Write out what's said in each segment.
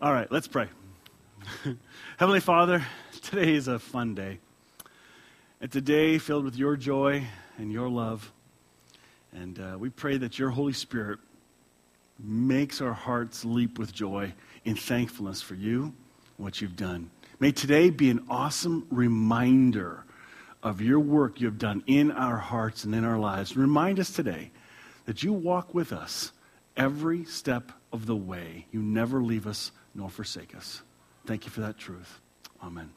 All right, let's pray. Heavenly Father, today is a fun day. It's a day filled with your joy and your love. And uh, we pray that your Holy Spirit makes our hearts leap with joy in thankfulness for you what you've done. May today be an awesome reminder of your work you have done in our hearts and in our lives. Remind us today that you walk with us every step of the way. You never leave us nor forsake us. Thank you for that truth. Amen.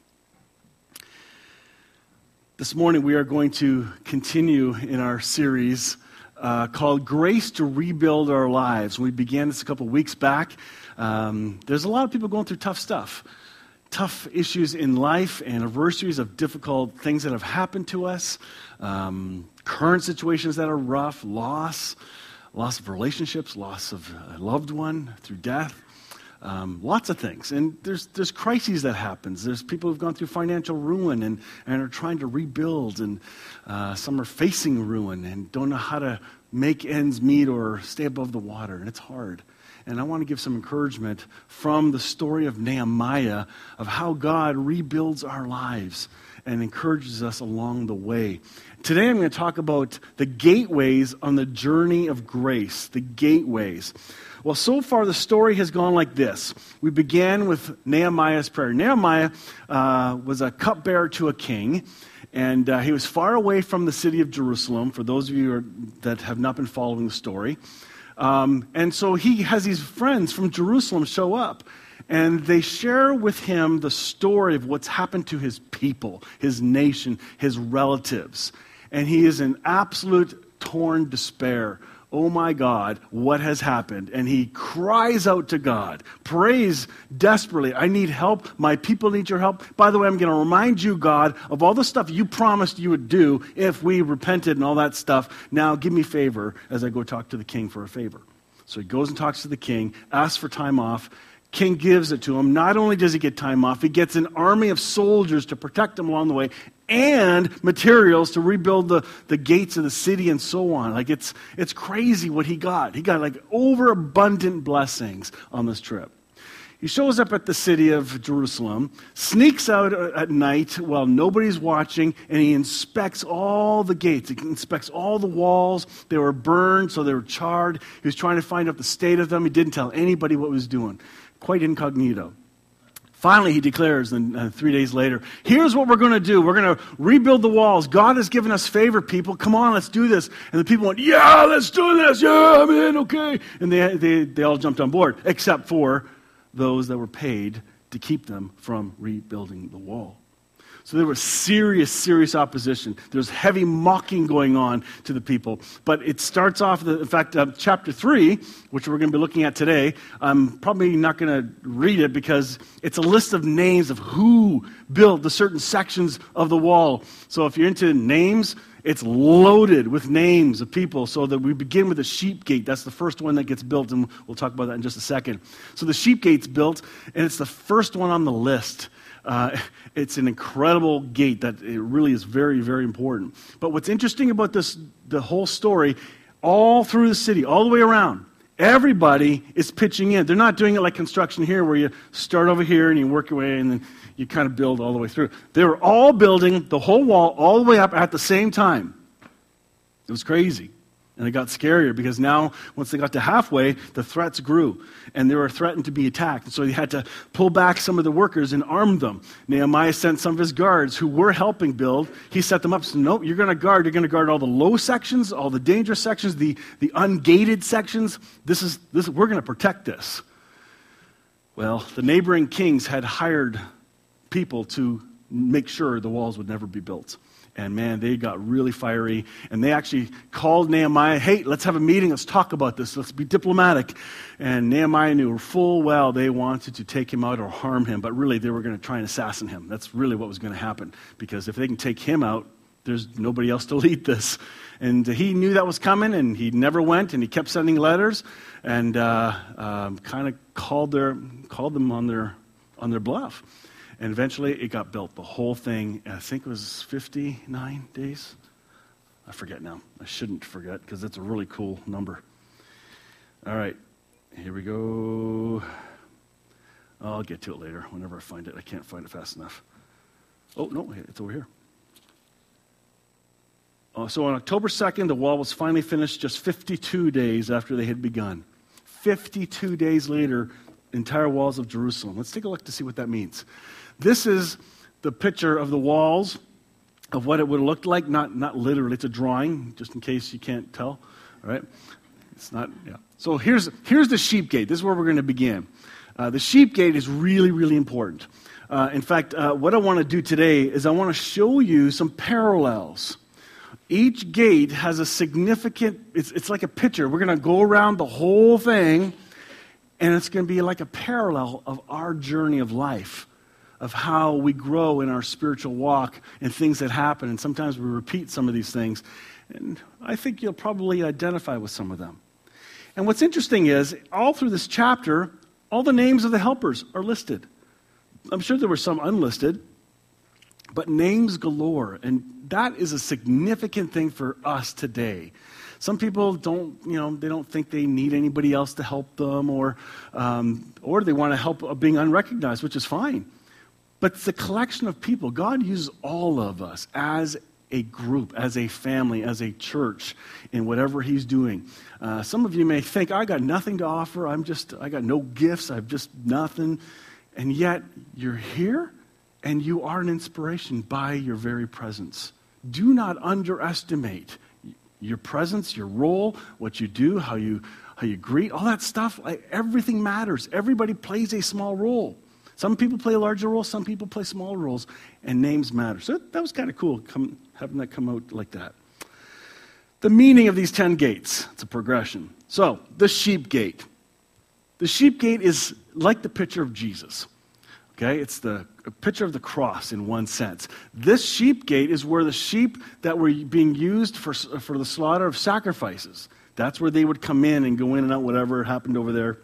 This morning, we are going to continue in our series uh, called Grace to Rebuild Our Lives. We began this a couple weeks back. Um, there's a lot of people going through tough stuff, tough issues in life, anniversaries of difficult things that have happened to us, um, current situations that are rough, loss, loss of relationships, loss of a loved one through death. Um, lots of things. And there's, there's crises that happens. There's people who've gone through financial ruin and, and are trying to rebuild. And uh, some are facing ruin and don't know how to make ends meet or stay above the water. And it's hard. And I want to give some encouragement from the story of Nehemiah of how God rebuilds our lives and encourages us along the way. Today I'm going to talk about the gateways on the journey of grace. The gateways. Well, so far the story has gone like this. We began with Nehemiah's prayer. Nehemiah uh, was a cupbearer to a king, and uh, he was far away from the city of Jerusalem, for those of you are, that have not been following the story. Um, and so he has these friends from Jerusalem show up, and they share with him the story of what's happened to his people, his nation, his relatives. And he is in absolute torn despair Oh my God, what has happened? And he cries out to God, prays desperately, I need help. My people need your help. By the way, I'm going to remind you, God, of all the stuff you promised you would do if we repented and all that stuff. Now give me favor as I go talk to the king for a favor. So he goes and talks to the king, asks for time off. King gives it to him. Not only does he get time off, he gets an army of soldiers to protect him along the way and materials to rebuild the, the gates of the city and so on. Like it's, it's crazy what he got. He got like overabundant blessings on this trip. He shows up at the city of Jerusalem, sneaks out at night while nobody's watching, and he inspects all the gates. He inspects all the walls. They were burned, so they were charred. He was trying to find out the state of them. He didn't tell anybody what he was doing quite incognito. Finally, he declares, and uh, three days later, here's what we're going to do. We're going to rebuild the walls. God has given us favor, people. Come on, let's do this. And the people went, yeah, let's do this. Yeah, I'm in, okay. And they, they, they all jumped on board, except for those that were paid to keep them from rebuilding the wall. So there was serious, serious opposition. There's heavy mocking going on to the people. But it starts off, in fact, uh, chapter 3, which we're going to be looking at today, I'm probably not going to read it because it's a list of names of who built the certain sections of the wall. So if you're into names, it's loaded with names of people so that we begin with the sheep gate. That's the first one that gets built, and we'll talk about that in just a second. So the sheep gate's built, and it's the first one on the list. Uh, it's an incredible gate that it really is very, very important. But what's interesting about this, the whole story, all through the city, all the way around, everybody is pitching in. They're not doing it like construction here, where you start over here and you work your way and then you kind of build all the way through. They were all building the whole wall all the way up at the same time. It was crazy. And it got scarier because now, once they got to halfway, the threats grew and they were threatened to be attacked. And so he had to pull back some of the workers and arm them. Nehemiah sent some of his guards who were helping build. He set them up. So, nope, you're going to guard. You're going to guard all the low sections, all the dangerous sections, the, the ungated sections. This is, this, we're going to protect this. Well, the neighboring kings had hired people to make sure the walls would never be built. And man, they got really fiery. And they actually called Nehemiah, hey, let's have a meeting. Let's talk about this. Let's be diplomatic. And Nehemiah knew full well they wanted to take him out or harm him. But really, they were going to try and assassinate him. That's really what was going to happen. Because if they can take him out, there's nobody else to lead this. And he knew that was coming, and he never went, and he kept sending letters and uh, um, kind of called, their, called them on their, on their bluff. And eventually it got built. The whole thing, I think it was 59 days. I forget now. I shouldn't forget because that's a really cool number. All right, here we go. I'll get to it later whenever I find it. I can't find it fast enough. Oh, no, it's over here. Uh, so on October 2nd, the wall was finally finished just 52 days after they had begun. 52 days later, entire walls of Jerusalem. Let's take a look to see what that means. This is the picture of the walls of what it would have looked like, not, not literally, it's a drawing, just in case you can't tell. All right? It's not, yeah. So here's, here's the sheep gate. This is where we're going to begin. Uh, the sheep gate is really, really important. Uh, in fact, uh, what I want to do today is I want to show you some parallels each gate has a significant, it's, it's like a picture. We're going to go around the whole thing, and it's going to be like a parallel of our journey of life, of how we grow in our spiritual walk and things that happen. And sometimes we repeat some of these things. And I think you'll probably identify with some of them. And what's interesting is, all through this chapter, all the names of the helpers are listed. I'm sure there were some unlisted, but names galore. And that is a significant thing for us today. Some people don't, you know, they don't think they need anybody else to help them, or, um, or they want to help being unrecognized, which is fine. But it's a collection of people. God uses all of us as a group, as a family, as a church, in whatever He's doing. Uh, some of you may think, I got nothing to offer. I'm just, I got no gifts. I've just nothing. And yet, you're here and you are an inspiration by your very presence. Do not underestimate your presence, your role, what you do, how you, how you greet, all that stuff. Everything matters. Everybody plays a small role. Some people play a larger role, some people play smaller roles, and names matter. So that was kind of cool come, having that come out like that. The meaning of these 10 gates, it's a progression. So, the sheep gate. The sheep gate is like the picture of Jesus. Okay, it's the picture of the cross in one sense. This sheep gate is where the sheep that were being used for, for the slaughter of sacrifices, that's where they would come in and go in and out, whatever happened over there.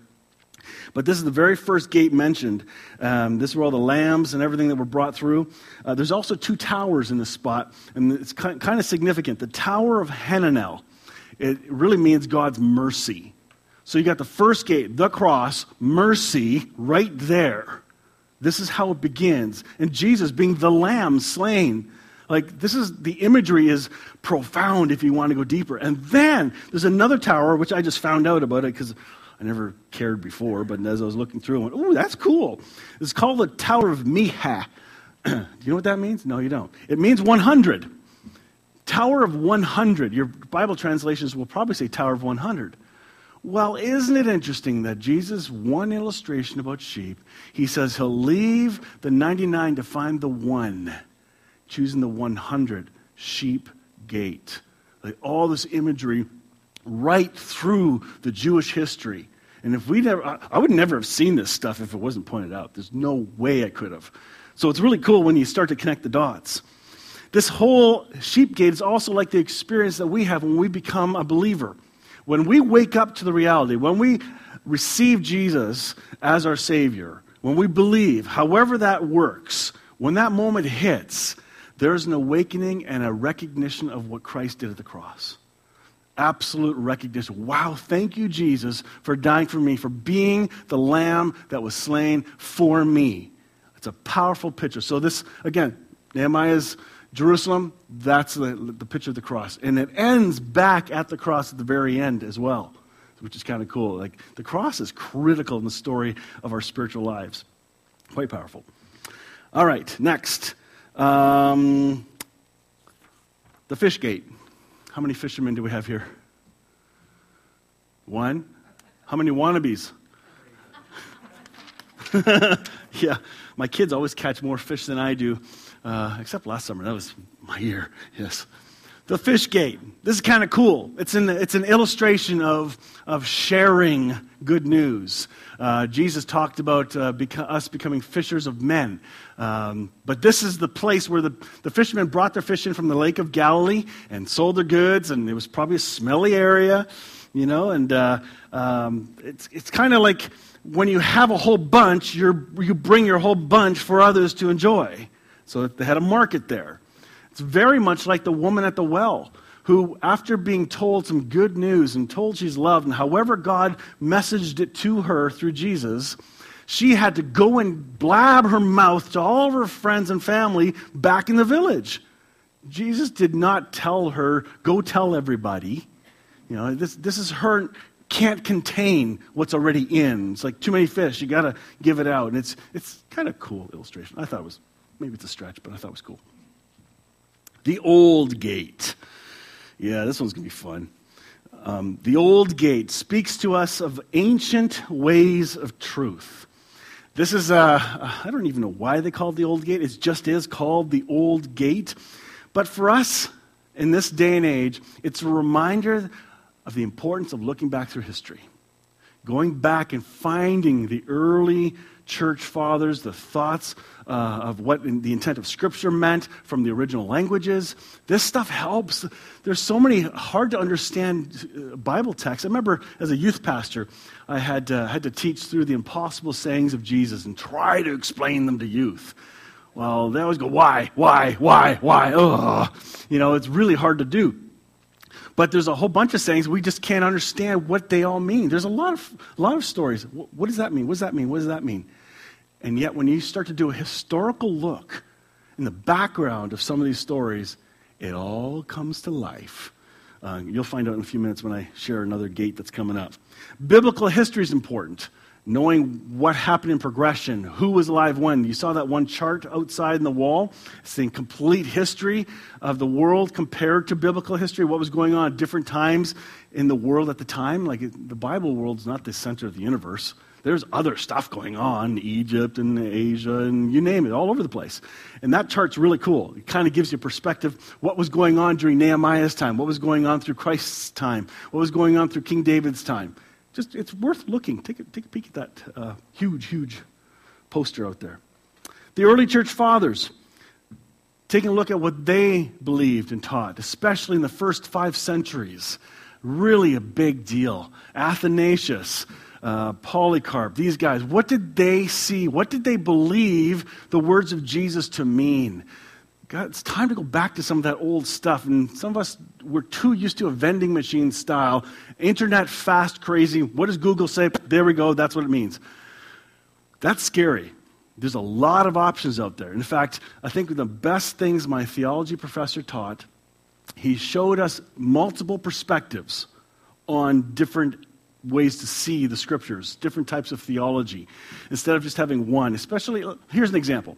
But this is the very first gate mentioned. Um, this is where all the lambs and everything that were brought through. Uh, there's also two towers in this spot, and it's kind of significant. The Tower of Hananel, it really means God's mercy. So you got the first gate, the cross, mercy, right there. This is how it begins. And Jesus being the lamb slain. Like, this is the imagery is profound if you want to go deeper. And then there's another tower, which I just found out about it because I never cared before, but as I was looking through, I went, ooh, that's cool. It's called the Tower of Meah. Do you know what that means? No, you don't. It means 100. Tower of 100. Your Bible translations will probably say Tower of 100. Well, isn't it interesting that Jesus, one illustration about sheep, he says he'll leave the 99 to find the one, choosing the 100 sheep gate. Like all this imagery right through the Jewish history. And if we never, I, I would never have seen this stuff if it wasn't pointed out. There's no way I could have. So it's really cool when you start to connect the dots. This whole sheep gate is also like the experience that we have when we become a believer. When we wake up to the reality, when we receive Jesus as our Savior, when we believe, however that works, when that moment hits, there's an awakening and a recognition of what Christ did at the cross. Absolute recognition. Wow, thank you, Jesus, for dying for me, for being the lamb that was slain for me. It's a powerful picture. So, this, again, Nehemiah's Jerusalem, that's the, the picture of the cross. And it ends back at the cross at the very end as well, which is kind of cool. Like, the cross is critical in the story of our spiritual lives. Quite powerful. All right, next. Um, the fish gate. How many fishermen do we have here? One. How many wannabes? yeah, my kids always catch more fish than I do. Uh, except last summer. That was my year, yes. The fish gate. This is kind of cool. It's an, it's an illustration of, of sharing good news. Uh, Jesus talked about uh, beca- us becoming fishers of men. Um, but this is the place where the, the fishermen brought their fish in from the Lake of Galilee and sold their goods, and it was probably a smelly area, you know, and uh, um, it's, it's kind of like when you have a whole bunch, you you bring your whole bunch for others to enjoy. So they had a market there. It's very much like the woman at the well who, after being told some good news and told she's loved, and however God messaged it to her through Jesus, She had to go and blab her mouth to all of her friends and family back in the village. Jesus did not tell her, go tell everybody. You know, this, this is her can't contain what's already in. It's like too many fish. You got to give it out. And it's, it's kind of cool illustration. I thought it was, maybe it's a stretch, but I thought it was cool. The old gate. Yeah, this one's going to be fun. Um, the old gate speaks to us of ancient ways of truth. This is, uh, I don't even know why they call it the old gate. It just is called the old gate. But for us, in this day and age, it's a reminder of the importance of looking back through history, going back and finding the early church fathers, the thoughts uh, of what the intent of Scripture meant from the original languages. This stuff helps. There's so many hard to understand uh, Bible texts. I remember as a youth pastor, I had, uh, had to teach through the impossible sayings of Jesus and try to explain them to youth. Well, they always go, why, why, why, why? Ugh. You know, it's really hard to do. But there's a whole bunch of sayings we just can't understand what they all mean. There's a lot of, a lot of stories. What does that mean? What does that mean? What does that mean? And yet, when you start to do a historical look in the background of some of these stories, it all comes to life. Uh, you'll find out in a few minutes when I share another gate that's coming up. Biblical history is important knowing what happened in progression, who was alive when. You saw that one chart outside in the wall, saying complete history of the world compared to biblical history, what was going on at different times in the world at the time. Like the Bible world's not the center of the universe. There's other stuff going on, Egypt and Asia and you name it, all over the place. And that chart's really cool. It kind of gives you perspective what was going on during Nehemiah's time, what was going on through Christ's time, what was going on through King David's time just it's worth looking. Take a, take a peek at that uh, huge, huge poster out there. The early church fathers, taking a look at what they believed and taught, especially in the first five centuries, really a big deal. Athanasius, uh, Polycarp, these guys, what did they see? What did they believe the words of Jesus to mean? God, it's time to go back to some of that old stuff. And some of us, we're too used to a vending machine style, internet fast, crazy. What does Google say? There we go, that's what it means. That's scary. There's a lot of options out there. In fact, I think the best things my theology professor taught, he showed us multiple perspectives on different ways to see the scriptures, different types of theology, instead of just having one. Especially, here's an example.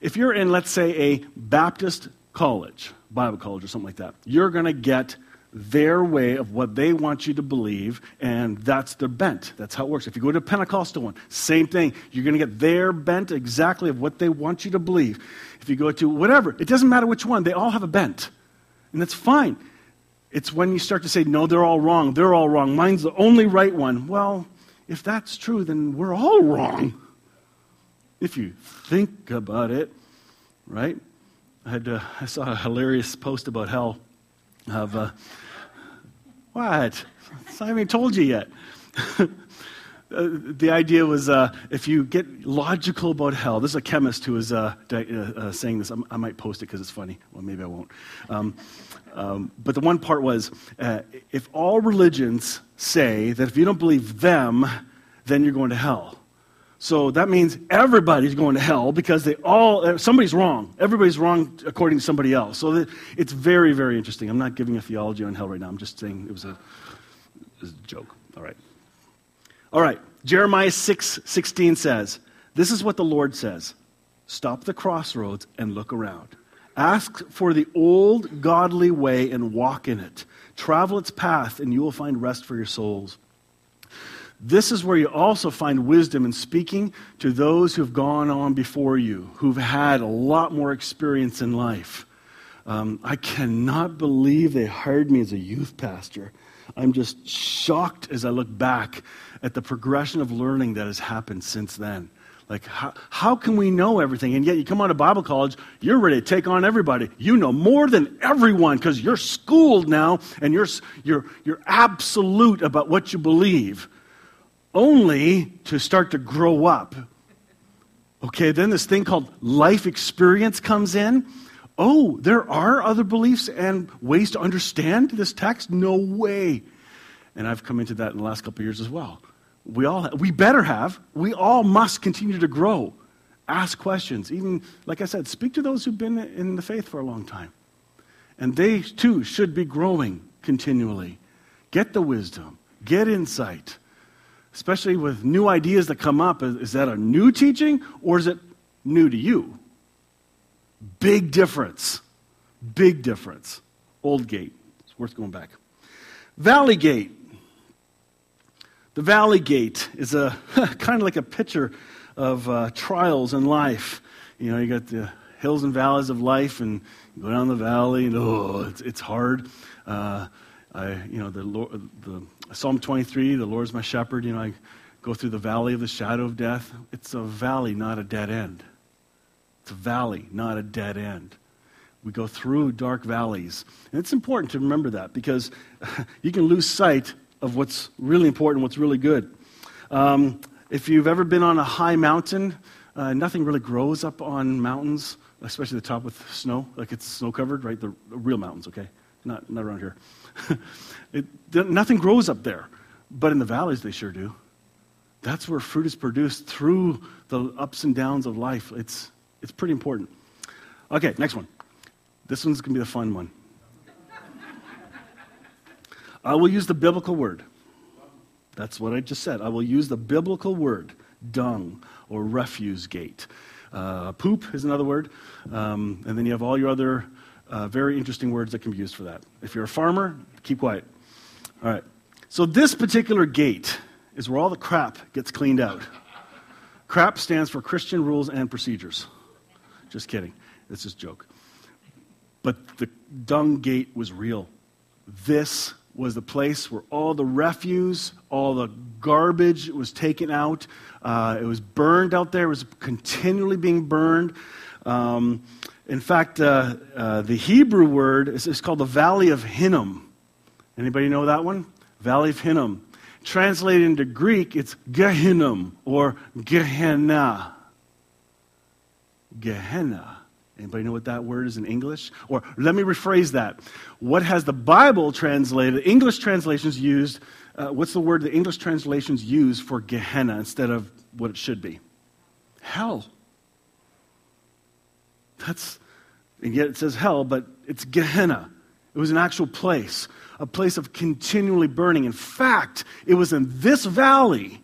If you're in, let's say, a Baptist college, Bible college or something like that, you're going to get their way of what they want you to believe, and that's their bent. That's how it works. If you go to a Pentecostal one, same thing. You're going to get their bent exactly of what they want you to believe. If you go to whatever, it doesn't matter which one, they all have a bent. And that's fine. It's when you start to say, no, they're all wrong, they're all wrong, mine's the only right one. Well, if that's true, then we're all wrong if you think about it, right? I, had, uh, I saw a hilarious post about hell. Of uh, what? I haven't told you yet. uh, the idea was uh, if you get logical about hell, this is a chemist who is uh, uh, uh, saying this. I'm, i might post it because it's funny. Well, maybe I won't. Um, um, but the one part was if all religions say that if you don't believe them, then you're going to hell. So that means everybody's going to hell because they all, somebody's wrong. Everybody's wrong according to somebody else. So it's very, very interesting. I'm not giving a theology on hell right now. I'm just saying it was a, it was a joke. All right. All right. Jeremiah 6 16 says, This is what the Lord says Stop the crossroads and look around. Ask for the old godly way and walk in it. Travel its path, and you will find rest for your souls. This is where you also find wisdom in speaking to those who've gone on before you, who've had a lot more experience in life. Um, I cannot believe they hired me as a youth pastor. I'm just shocked as I look back at the progression of learning that has happened since then. Like, how, how can we know everything? And yet, you come out of Bible college, you're ready to take on everybody. You know more than everyone because you're schooled now and you're, you're, you're absolute about what you believe only to start to grow up. Okay, then this thing called life experience comes in. Oh, there are other beliefs and ways to understand this text? No way. And I've come into that in the last couple years as well. We all, we better have. We all must continue to grow. Ask questions. Even, like I said, speak to those who've been in the faith for a long time. And they too should be growing continually. Get the wisdom, get insight, especially with new ideas that come up. Is that a new teaching or is it new to you? Big difference. Big difference. Old gate. It's worth going back. Valley gate. The valley gate is a kind of like a picture of uh, trials in life. You know, you got the hills and valleys of life, and you go down the valley, and oh, it's, it's hard. Uh, I, you know, the, Lord, the Psalm 23, the Lord is my shepherd. You know, I go through the valley of the shadow of death. It's a valley, not a dead end. It's a valley, not a dead end. We go through dark valleys. And it's important to remember that because you can lose sight of what's really important, what's really good. Um, if you've ever been on a high mountain, uh, nothing really grows up on mountains, especially the top with snow, like it's snow covered, right? The, real mountains, okay? Not, not around here. it, nothing grows up there, but in the valleys they sure do. That's where fruit is produced through the ups and downs of life. It's, it's pretty important. Okay, next one. This one's going to be the fun one. I will use the biblical word. That's what I just said. I will use the biblical word, dung or refuse gate. Uh, poop is another word. Um, and then you have all your other uh, very interesting words that can be used for that. If you're a farmer, keep quiet. All right. So this particular gate is where all the crap gets cleaned out. crap stands for Christian rules and procedures. Just kidding. It's just a joke. But the dung gate was real. This was the place where all the refuse, all the garbage was taken out. Uh, it was burned out there. It was continually being burned. Um, in fact, uh, uh, the Hebrew word is, is, called the Valley of Hinnom. Anybody know that one? Valley of Hinnom. Translated into Greek, it's Gehinnom or Gehenna. Gehenna. Anybody know what that word is in English? Or let me rephrase that. What has the Bible translated, English translations used, uh, what's the word the English translations use for Gehenna instead of what it should be? Hell. That's, and yet it says hell, but it's Gehenna. It was an actual place, a place of continually burning. In fact, it was in this valley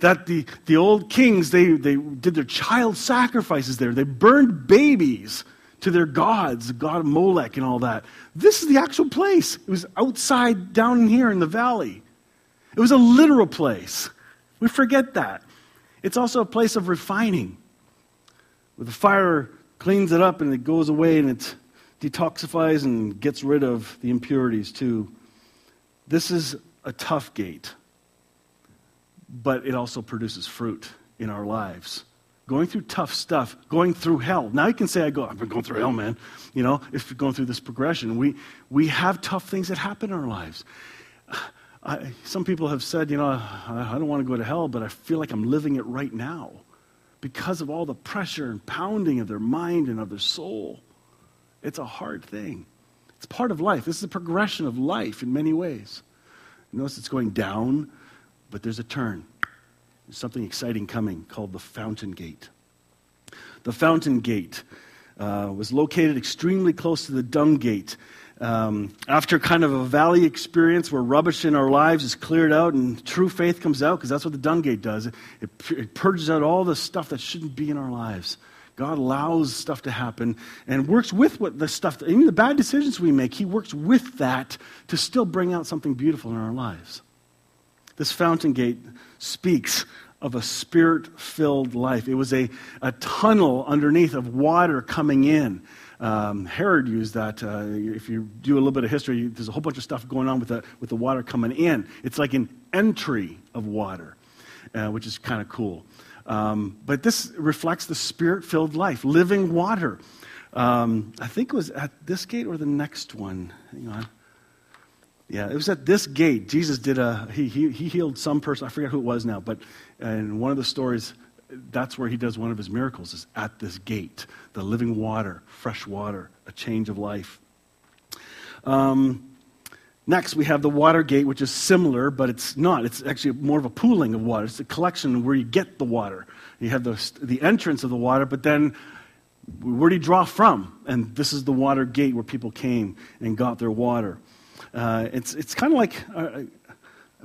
that the, the old kings, they, they did their child sacrifices there. They burned babies to their gods, god Molech and all that. This is the actual place. It was outside down here in the valley. It was a literal place. We forget that. It's also a place of refining. Where the fire cleans it up and it goes away and it detoxifies and gets rid of the impurities too. This is a tough gate but it also produces fruit in our lives. Going through tough stuff, going through hell. Now you can say, I go, I've been going through hell, man. You know, if you're going through this progression, we, we have tough things that happen in our lives. I, some people have said, you know, I, I don't want to go to hell, but I feel like I'm living it right now because of all the pressure and pounding of their mind and of their soul. It's a hard thing. It's part of life. This is a progression of life in many ways. Notice it's going down, but there's a turn. There's something exciting coming called the Fountain Gate. The Fountain Gate uh, was located extremely close to the Dung Gate. Um, after kind of a valley experience where rubbish in our lives is cleared out and true faith comes out, because that's what the dung gate does, it, it, it, purges out all the stuff that shouldn't be in our lives. God allows stuff to happen and works with what the stuff, even the bad decisions we make, He works with that to still bring out something beautiful in our lives. This fountain gate speaks of a spirit filled life. It was a, a tunnel underneath of water coming in. Um, Herod used that. Uh, if you do a little bit of history, there's a whole bunch of stuff going on with the, with the water coming in. It's like an entry of water, uh, which is kind of cool. Um, but this reflects the spirit filled life, living water. Um, I think it was at this gate or the next one. Hang on. Yeah, it was at this gate. Jesus did a, he, he, he healed some person. I forget who it was now, but in one of the stories, that's where he does one of his miracles, is at this gate. The living water, fresh water, a change of life. Um, Next, we have the water gate, which is similar, but it's not. It's actually more of a pooling of water. It's a collection where you get the water. You have the, the entrance of the water, but then where do you draw from? And this is the water gate where people came and got their water. Uh, it's it's kind of like uh,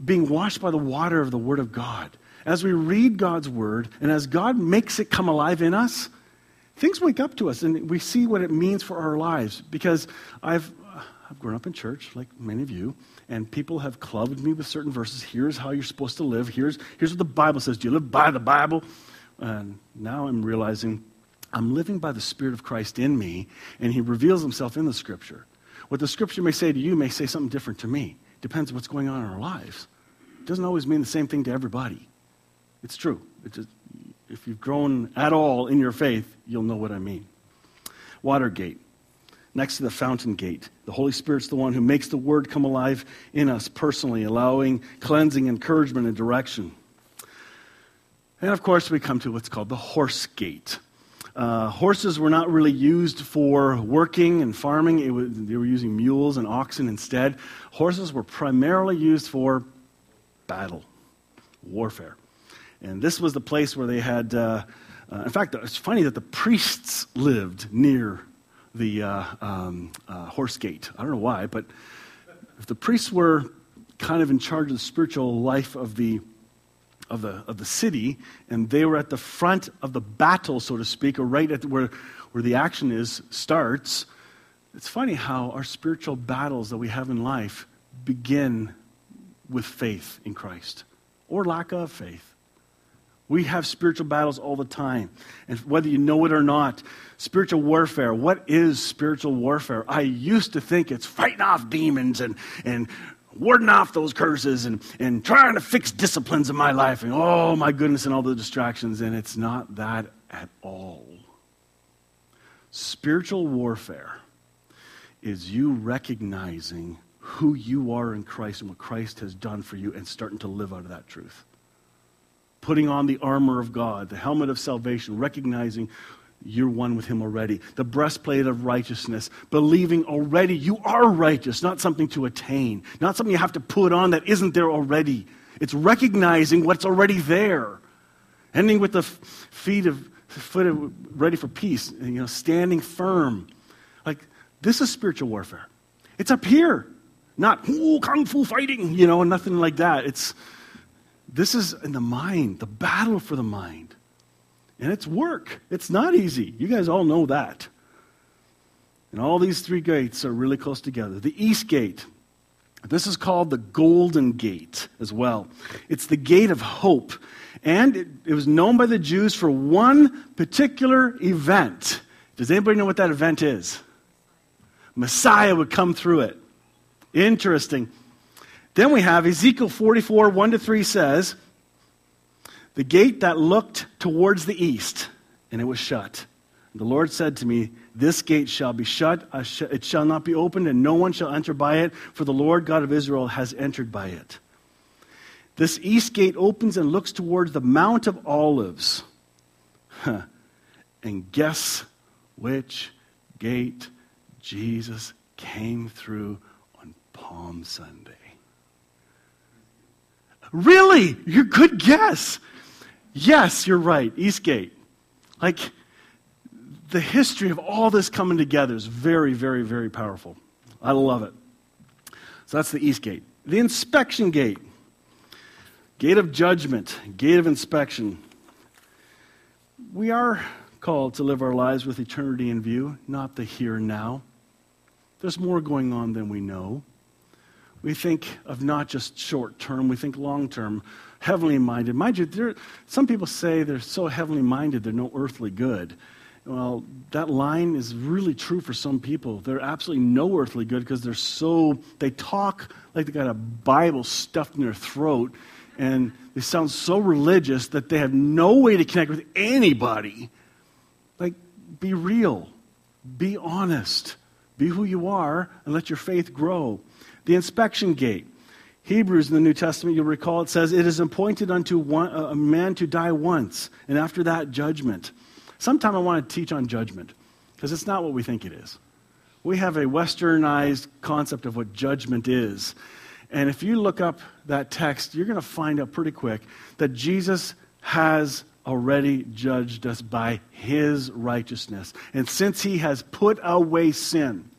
being washed by the water of the Word of God. As we read God's Word and as God makes it come alive in us, things wake up to us and we see what it means for our lives. Because I've, I've grown up in church, like many of you, and people have clubbed me with certain verses. Here's how you're supposed to live. Here's, here's what the Bible says. Do you live by the Bible? And now I'm realizing I'm living by the Spirit of Christ in me, and He reveals Himself in the Scripture. What the Scripture may say to you may say something different to me. Depends on what's going on in our lives. It doesn't always mean the same thing to everybody. It's true. It just, if you've grown at all in your faith, you'll know what I mean. Watergate, next to the fountain gate. The Holy Spirit's the one who makes the Word come alive in us personally, allowing cleansing, encouragement, and direction. And of course, we come to what's called the horse gate. Uh, horses were not really used for working and farming. Was, they were using mules and oxen instead. Horses were primarily used for battle, warfare. And this was the place where they had, uh, uh, in fact, it's funny that the priests lived near the uh, um, uh, horse gate. I don't know why, but if the priests were kind of in charge of the spiritual life of the of the, of the city, and they were at the front of the battle, so to speak, or right at where, where the action is, starts. It's funny how our spiritual battles that we have in life begin with faith in Christ or lack of faith. We have spiritual battles all the time. And whether you know it or not, spiritual warfare, what is spiritual warfare? I used to think it's fighting off demons and, and warding off those curses and, and trying to fix disciplines in my life and oh my goodness and all the distractions. And it's not that at all. Spiritual warfare is you recognizing who you are in christ and what christ has done for you and starting to live out of that truth. Putting on the armor of god the helmet of salvation recognizing you're one with him already. The breastplate of righteousness, believing already you are righteous, not something to attain, not something you have to put on that isn't there already. It's recognizing what's already there. Ending with the feet of foot of, ready for peace, you know, standing firm. Like this is spiritual warfare. It's up here, not ooh, kung fu fighting, you know, nothing like that. It's this is in the mind, the battle for the mind. And it's work. It's not easy. You guys all know that. And all these three gates are really close together. The east gate, this is called the Golden Gate as well. It's the gate of hope. And it, it, was known by the Jews for one particular event. Does anybody know what that event is? Messiah would come through it. Interesting. Then we have Ezekiel 44 1 to 3 says, the gate that looked towards the east, and it was shut. The Lord said to me, This gate shall be shut, it shall not be opened, and no one shall enter by it, for the Lord God of Israel has entered by it. This east gate opens and looks towards the Mount of Olives. And guess which gate Jesus came through on Palm Sunday? Really? Your good guess. Yes, you're right, Eastgate. Like, the history of all this coming together is very, very, very powerful. I love it. So that's the East Gate. The inspection gate. Gate of judgment, gate of inspection. We are called to live our lives with eternity in view, not the here and now. There's more going on than we know. We think of not just short term, we think long term heavenly minded. Mind you, some people say they're so heavenly minded they're no earthly good. Well, that line is really true for some people. They're absolutely no earthly good because they're so, they talk like they got a Bible stuffed in their throat and they sound so religious that they have no way to connect with anybody. Like, be real, be honest, be who you are, and let your faith grow. The inspection gate. Hebrews in the New Testament, you'll recall it says, It is appointed unto one, a man to die once, and after that, judgment. Sometime I want to teach on judgment, because it's not what we think it is. We have a westernized concept of what judgment is. And if you look up that text, you're going to find out pretty quick that Jesus has already judged us by his righteousness. And since he has put away sin,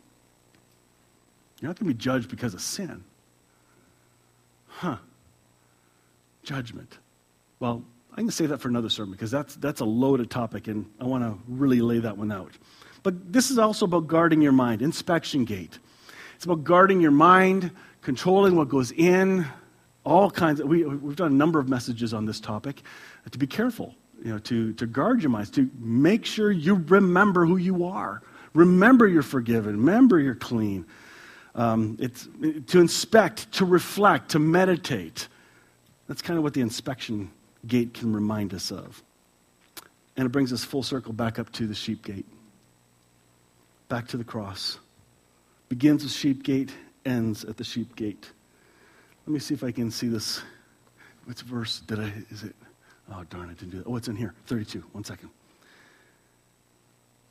you're not going to be judged because of sin. Huh. Judgment. Well, I can say that for another sermon because that's, that's a loaded topic, and I want to really lay that one out. But this is also about guarding your mind, inspection gate. It's about guarding your mind, controlling what goes in, all kinds of, we, we've done a number of messages on this topic uh, to be careful, you know, to, to guard your minds, to make sure you remember who you are. Remember you're forgiven. Remember you're clean. Um, it's to inspect, to reflect, to meditate. That's kind of what the inspection gate can remind us of. And it brings us full circle back up to the sheep gate, back to the cross. Begins with sheep gate, ends at the sheep gate. Let me see if I can see this. Which verse did I, is it? Oh, darn, I didn't do that. Oh, it's in here. 32. One second.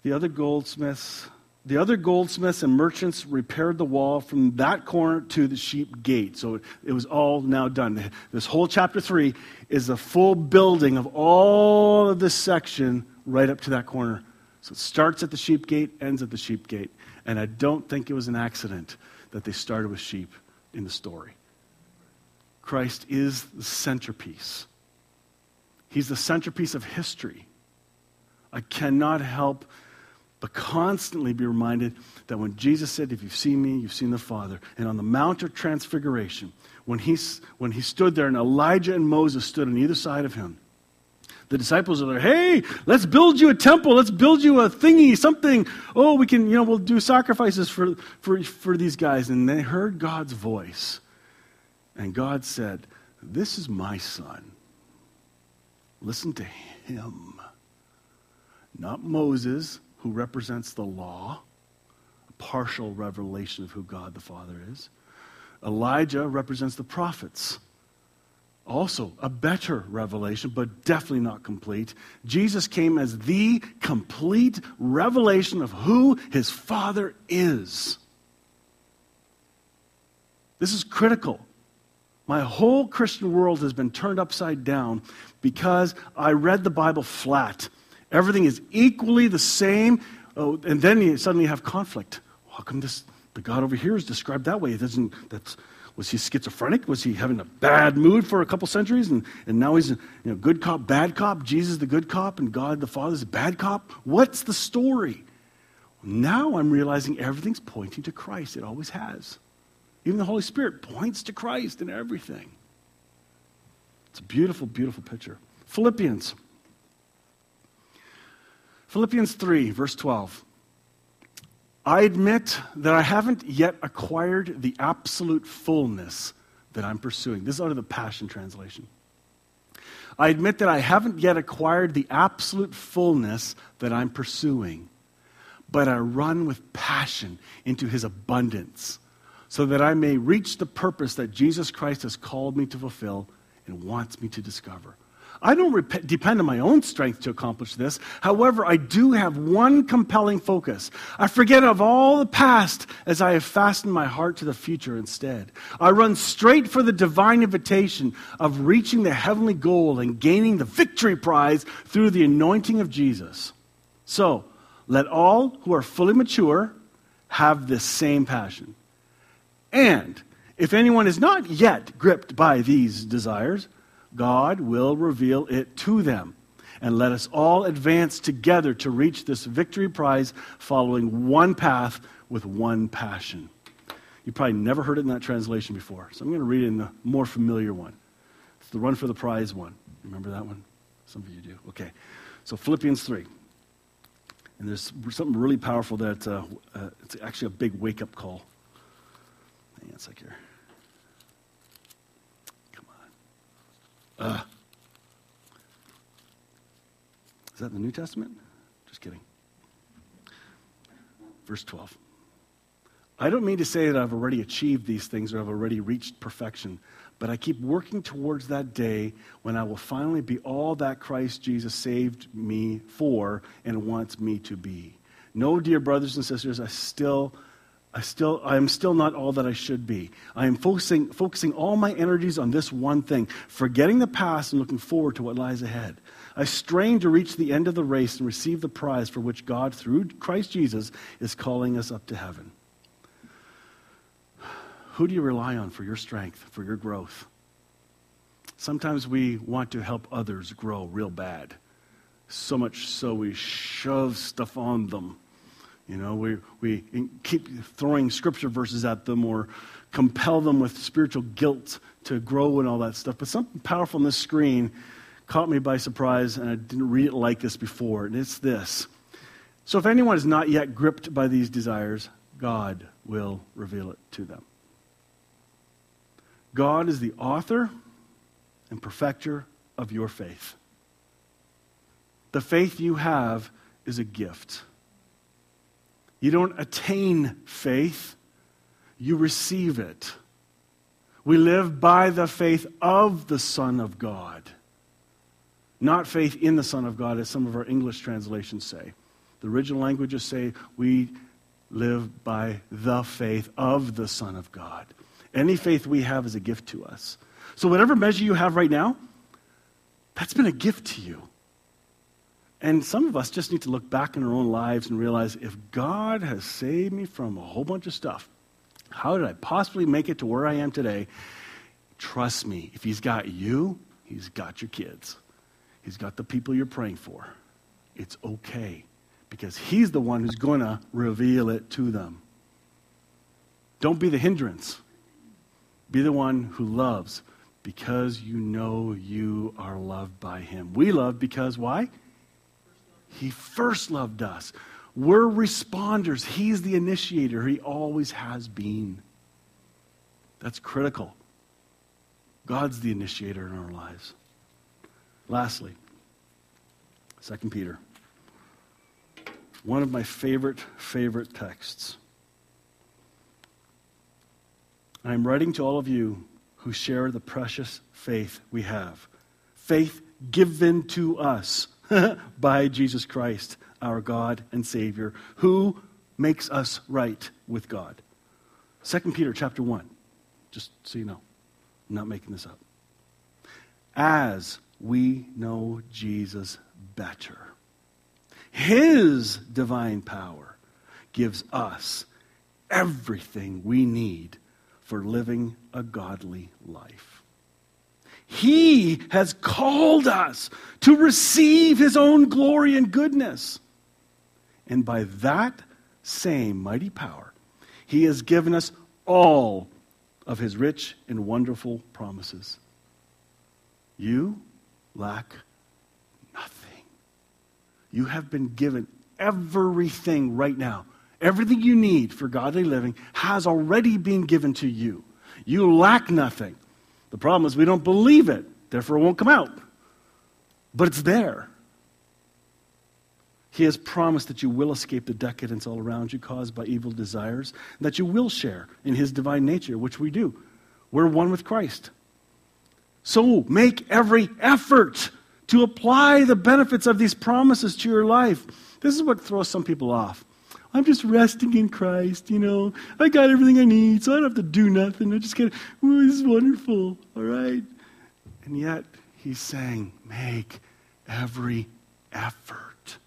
The other goldsmiths, the other goldsmiths and merchants repaired the wall from that corner to the sheep gate. So it was all now done. This whole chapter 3 is the full building of all of this section right up to that corner. So it starts at the sheep gate, ends at the sheep gate. And I don't think it was an accident that they started with sheep in the story. Christ is the centerpiece. He's the centerpiece of history. I cannot help but constantly be reminded that when Jesus said, If you've seen me, you've seen the Father, and on the Mount of Transfiguration, when he, when he stood there and Elijah and Moses stood on either side of him, the disciples are there, hey, let's build you a temple, let's build you a thingy, something. Oh, we can, you know, we'll do sacrifices for, for, for these guys. And they heard God's voice. And God said, This is my son. Listen to him. Not Moses, who represents the law, a partial revelation of who God the Father is. Elijah represents the prophets. Also, a better revelation, but definitely not complete. Jesus came as the complete revelation of who his Father is. This is critical. My whole Christian world has been turned upside down because I read the Bible flat. Everything is equally the same, oh, and then you suddenly have conflict. How come this, the God over here is described that way? It doesn't, that's, was he schizophrenic? Was he having a bad mood for a couple centuries and, and now he's a you know, good cop, bad cop? Jesus the good cop and God the Father is a bad cop? What's the story? Now I'm realizing everything's pointing to Christ. It always has. Even the Holy Spirit points to Christ in everything. It's a beautiful, beautiful picture. Philippians. Philippians 3, verse 12. I admit that I haven't yet acquired the absolute fullness that I'm pursuing. This is out of the Passion Translation. I admit that I haven't yet acquired the absolute fullness that I'm pursuing, but I run with passion into his abundance so that I may reach the purpose that Jesus Christ has called me to fulfill and wants me to discover. I don't rep- depend on my own strength to accomplish this. However, I do have one compelling focus. I forget of all the past as I have fastened my heart to the future instead. I run straight for the divine invitation of reaching the heavenly goal and gaining the victory prize through the anointing of Jesus. So, let all who are fully mature have this same passion. And if anyone is not yet gripped by these desires, God will reveal it to them. And let us all advance together to reach this victory prize following one path with one passion. You probably never heard it in that translation before, so I'm going to read it in the more familiar one. It's the run for the prize one. Remember that one? Some of you do. Okay. So Philippians 3. And there's something really powerful that uh, uh, it's actually a big wake up call Hang on a sec here. Is that the New Testament? Just kidding. Verse 12. I don't mean to say that I've already achieved these things or I've already reached perfection, but I keep working towards that day when I will finally be all that Christ Jesus saved me for and wants me to be. No, dear brothers and sisters, I still I still I am still not all that I should be. I am focusing focusing all my energies on this one thing, forgetting the past and looking forward to what lies ahead. I strain to reach the end of the race and receive the prize for which God through Christ Jesus is calling us up to heaven. Who do you rely on for your strength, for your growth? Sometimes we want to help others grow real bad. So much so we shove stuff on them. You know, we, we keep throwing scripture verses at them or compel them with spiritual guilt to grow and all that stuff. But something powerful on this screen caught me by surprise, and I didn't read it like this before, and it's this. So if anyone is not yet gripped by these desires, God will reveal it to them. God is the author and perfecter of your faith. The faith you have is a gift. You don't attain faith, you receive it. We live by the faith of the Son of God, not faith in the Son of God, as some of our English translations say. The original languages say we live by the faith of the Son of God. Any faith we have is a gift to us. So, whatever measure you have right now, that's been a gift to you. And some of us just need to look back in our own lives and realize if God has saved me from a whole bunch of stuff, how did I possibly make it to where I am today? Trust me, if He's got you, He's got your kids, He's got the people you're praying for. It's okay because He's the one who's going to reveal it to them. Don't be the hindrance. Be the one who loves because you know you are loved by Him. We love because why? He first loved us. We're responders. He's the initiator. He always has been. That's critical. God's the initiator in our lives. Lastly, 2 Peter. One of my favorite, favorite texts. I'm writing to all of you who share the precious faith we have. Faith given to us by Jesus Christ, our God and Savior, who makes us right with God. 2 Peter chapter 1, just so you know. I'm not making this up. As we know Jesus better, his divine power gives us everything we need for living a godly life. He has called us to receive His own glory and goodness. And by that same mighty power, He has given us all of His rich and wonderful promises. You lack nothing. You have been given everything right now Everything you need for godly living has already been given to you. You lack nothing. The problem is we don't believe it, therefore it won't come out. But it's there. He has promised that you will escape the decadence all around you caused by evil desires, that you will share in his divine nature, which we do. We're one with Christ. So make every effort to apply the benefits of these promises to your life. This is what throws some people off. I'm just resting in Christ, you know. I got everything I need, so I don't have to do nothing. I just get, ooh, this is wonderful, all right? And yet, he's saying, make every effort.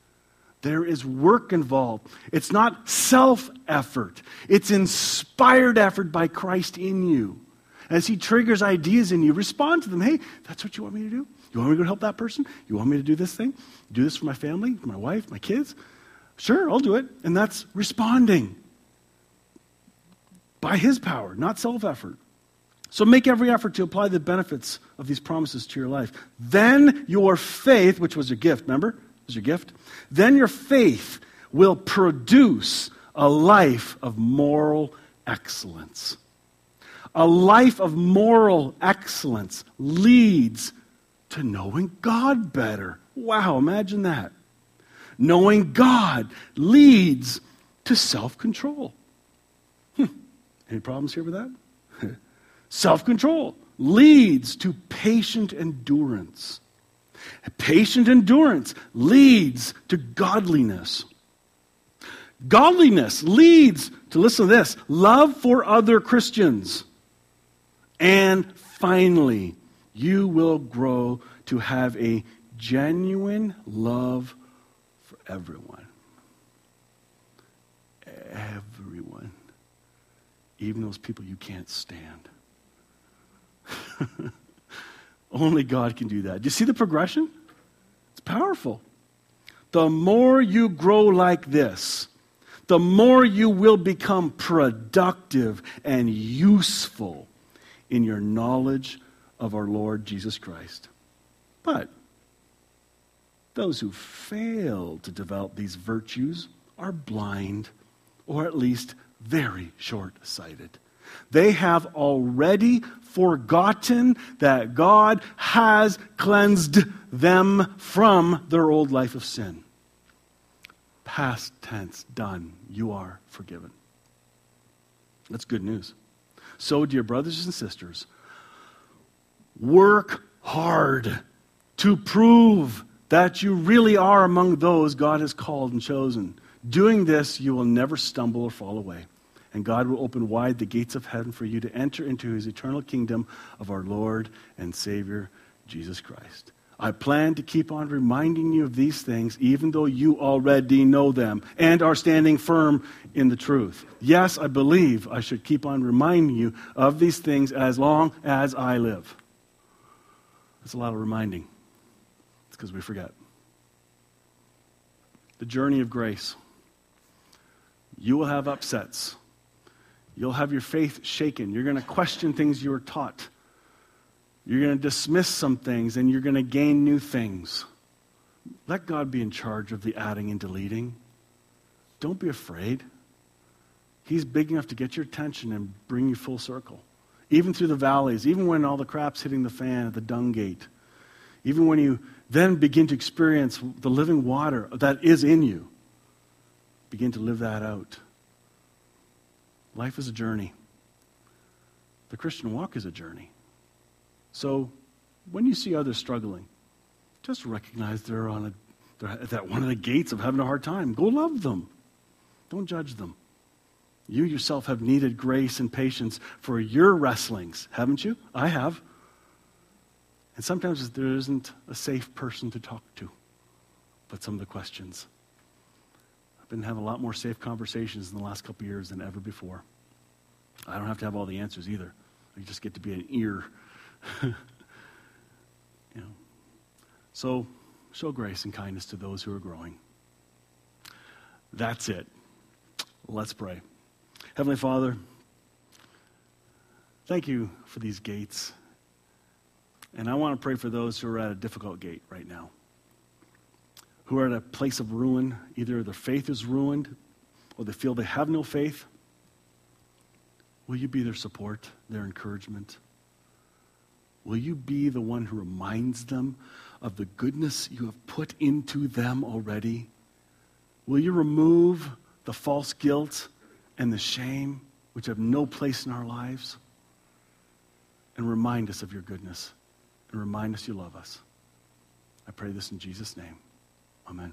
There is work involved. It's not self effort, it's inspired effort by Christ in you. As he triggers ideas in you, respond to them. Hey, that's what you want me to do? You want me to go help that person? You want me to do this thing? Do this for my family, my wife, my kids? Sure, I'll do it. And that's responding by His power, not self effort. So make every effort to apply the benefits of these promises to your life. Then your faith, which was your gift, remember? Was your gift? Then your faith will produce a life of moral excellence. A life of moral excellence leads to knowing God better. Wow, imagine that knowing God leads to self control. Hmm. Any problems here with that? self control leads to patient endurance. Patient endurance leads to godliness. Godliness leads to, listen to this, love for other Christians. And finally, you will grow to have a genuine love everyone. Everyone. Even those people you can't stand. Only God can do that. Do you see the progression? It's powerful. The more you grow like this, the more you will become productive and useful in your knowledge of our Lord Jesus Christ. But those who fail to develop these virtues are blind, or at least very short sighted. They have already forgotten that God has cleansed them from their old life of sin. Past tense, done. You are forgiven. That's good news. So, dear brothers and sisters, work hard to prove that you really are among those God has called and chosen. Doing this, you will never stumble or fall away and God will open wide the gates of heaven for you to enter into his eternal kingdom of our Lord and Savior, Jesus Christ. I plan to keep on reminding you of these things, even though you already know them and are standing firm in the truth. Yes, I believe I should keep on reminding you of these things as long as I live. That's a lot of reminding. It's because we forget. The journey of grace. You will have upsets. You'll have your faith shaken. You're going to question things you were taught. You're going to dismiss some things and you're going to gain new things. Let God be in charge of the adding and deleting. Don't be afraid. He's big enough to get your attention and bring you full circle. Even through the valleys, even when all the crap's hitting the fan at the dung gate, even when you then begin to experience the living water that is in you, begin to live that out. Life is a journey. The Christian walk is a journey. So when you see others struggling, just recognize they're on a they're at one of the gates of having a hard time. Go love them. Don't judge them. You yourself have needed grace and patience for your wrestlings, haven't you? I have. And sometimes there isn't a safe person to talk to, but some of the questions. I've been having a lot more safe conversations in the last couple years than ever before. I don't have to have all the answers either. I just get to be an ear. you know. So show grace and kindness to those who are growing. That's it. Let's pray. Heavenly Father, thank you for these gates. And I want to pray for those who are at a difficult gate right now who are at a place of ruin. Either their faith is ruined or they feel they have no faith. Will you be their support, their encouragement? Will you be the one who reminds them of the goodness you have put into them already? Will you remove the false guilt and the shame which have no place in our lives? And remind us of your goodness and remind us you love us. I pray this in Jesus' name. Amen.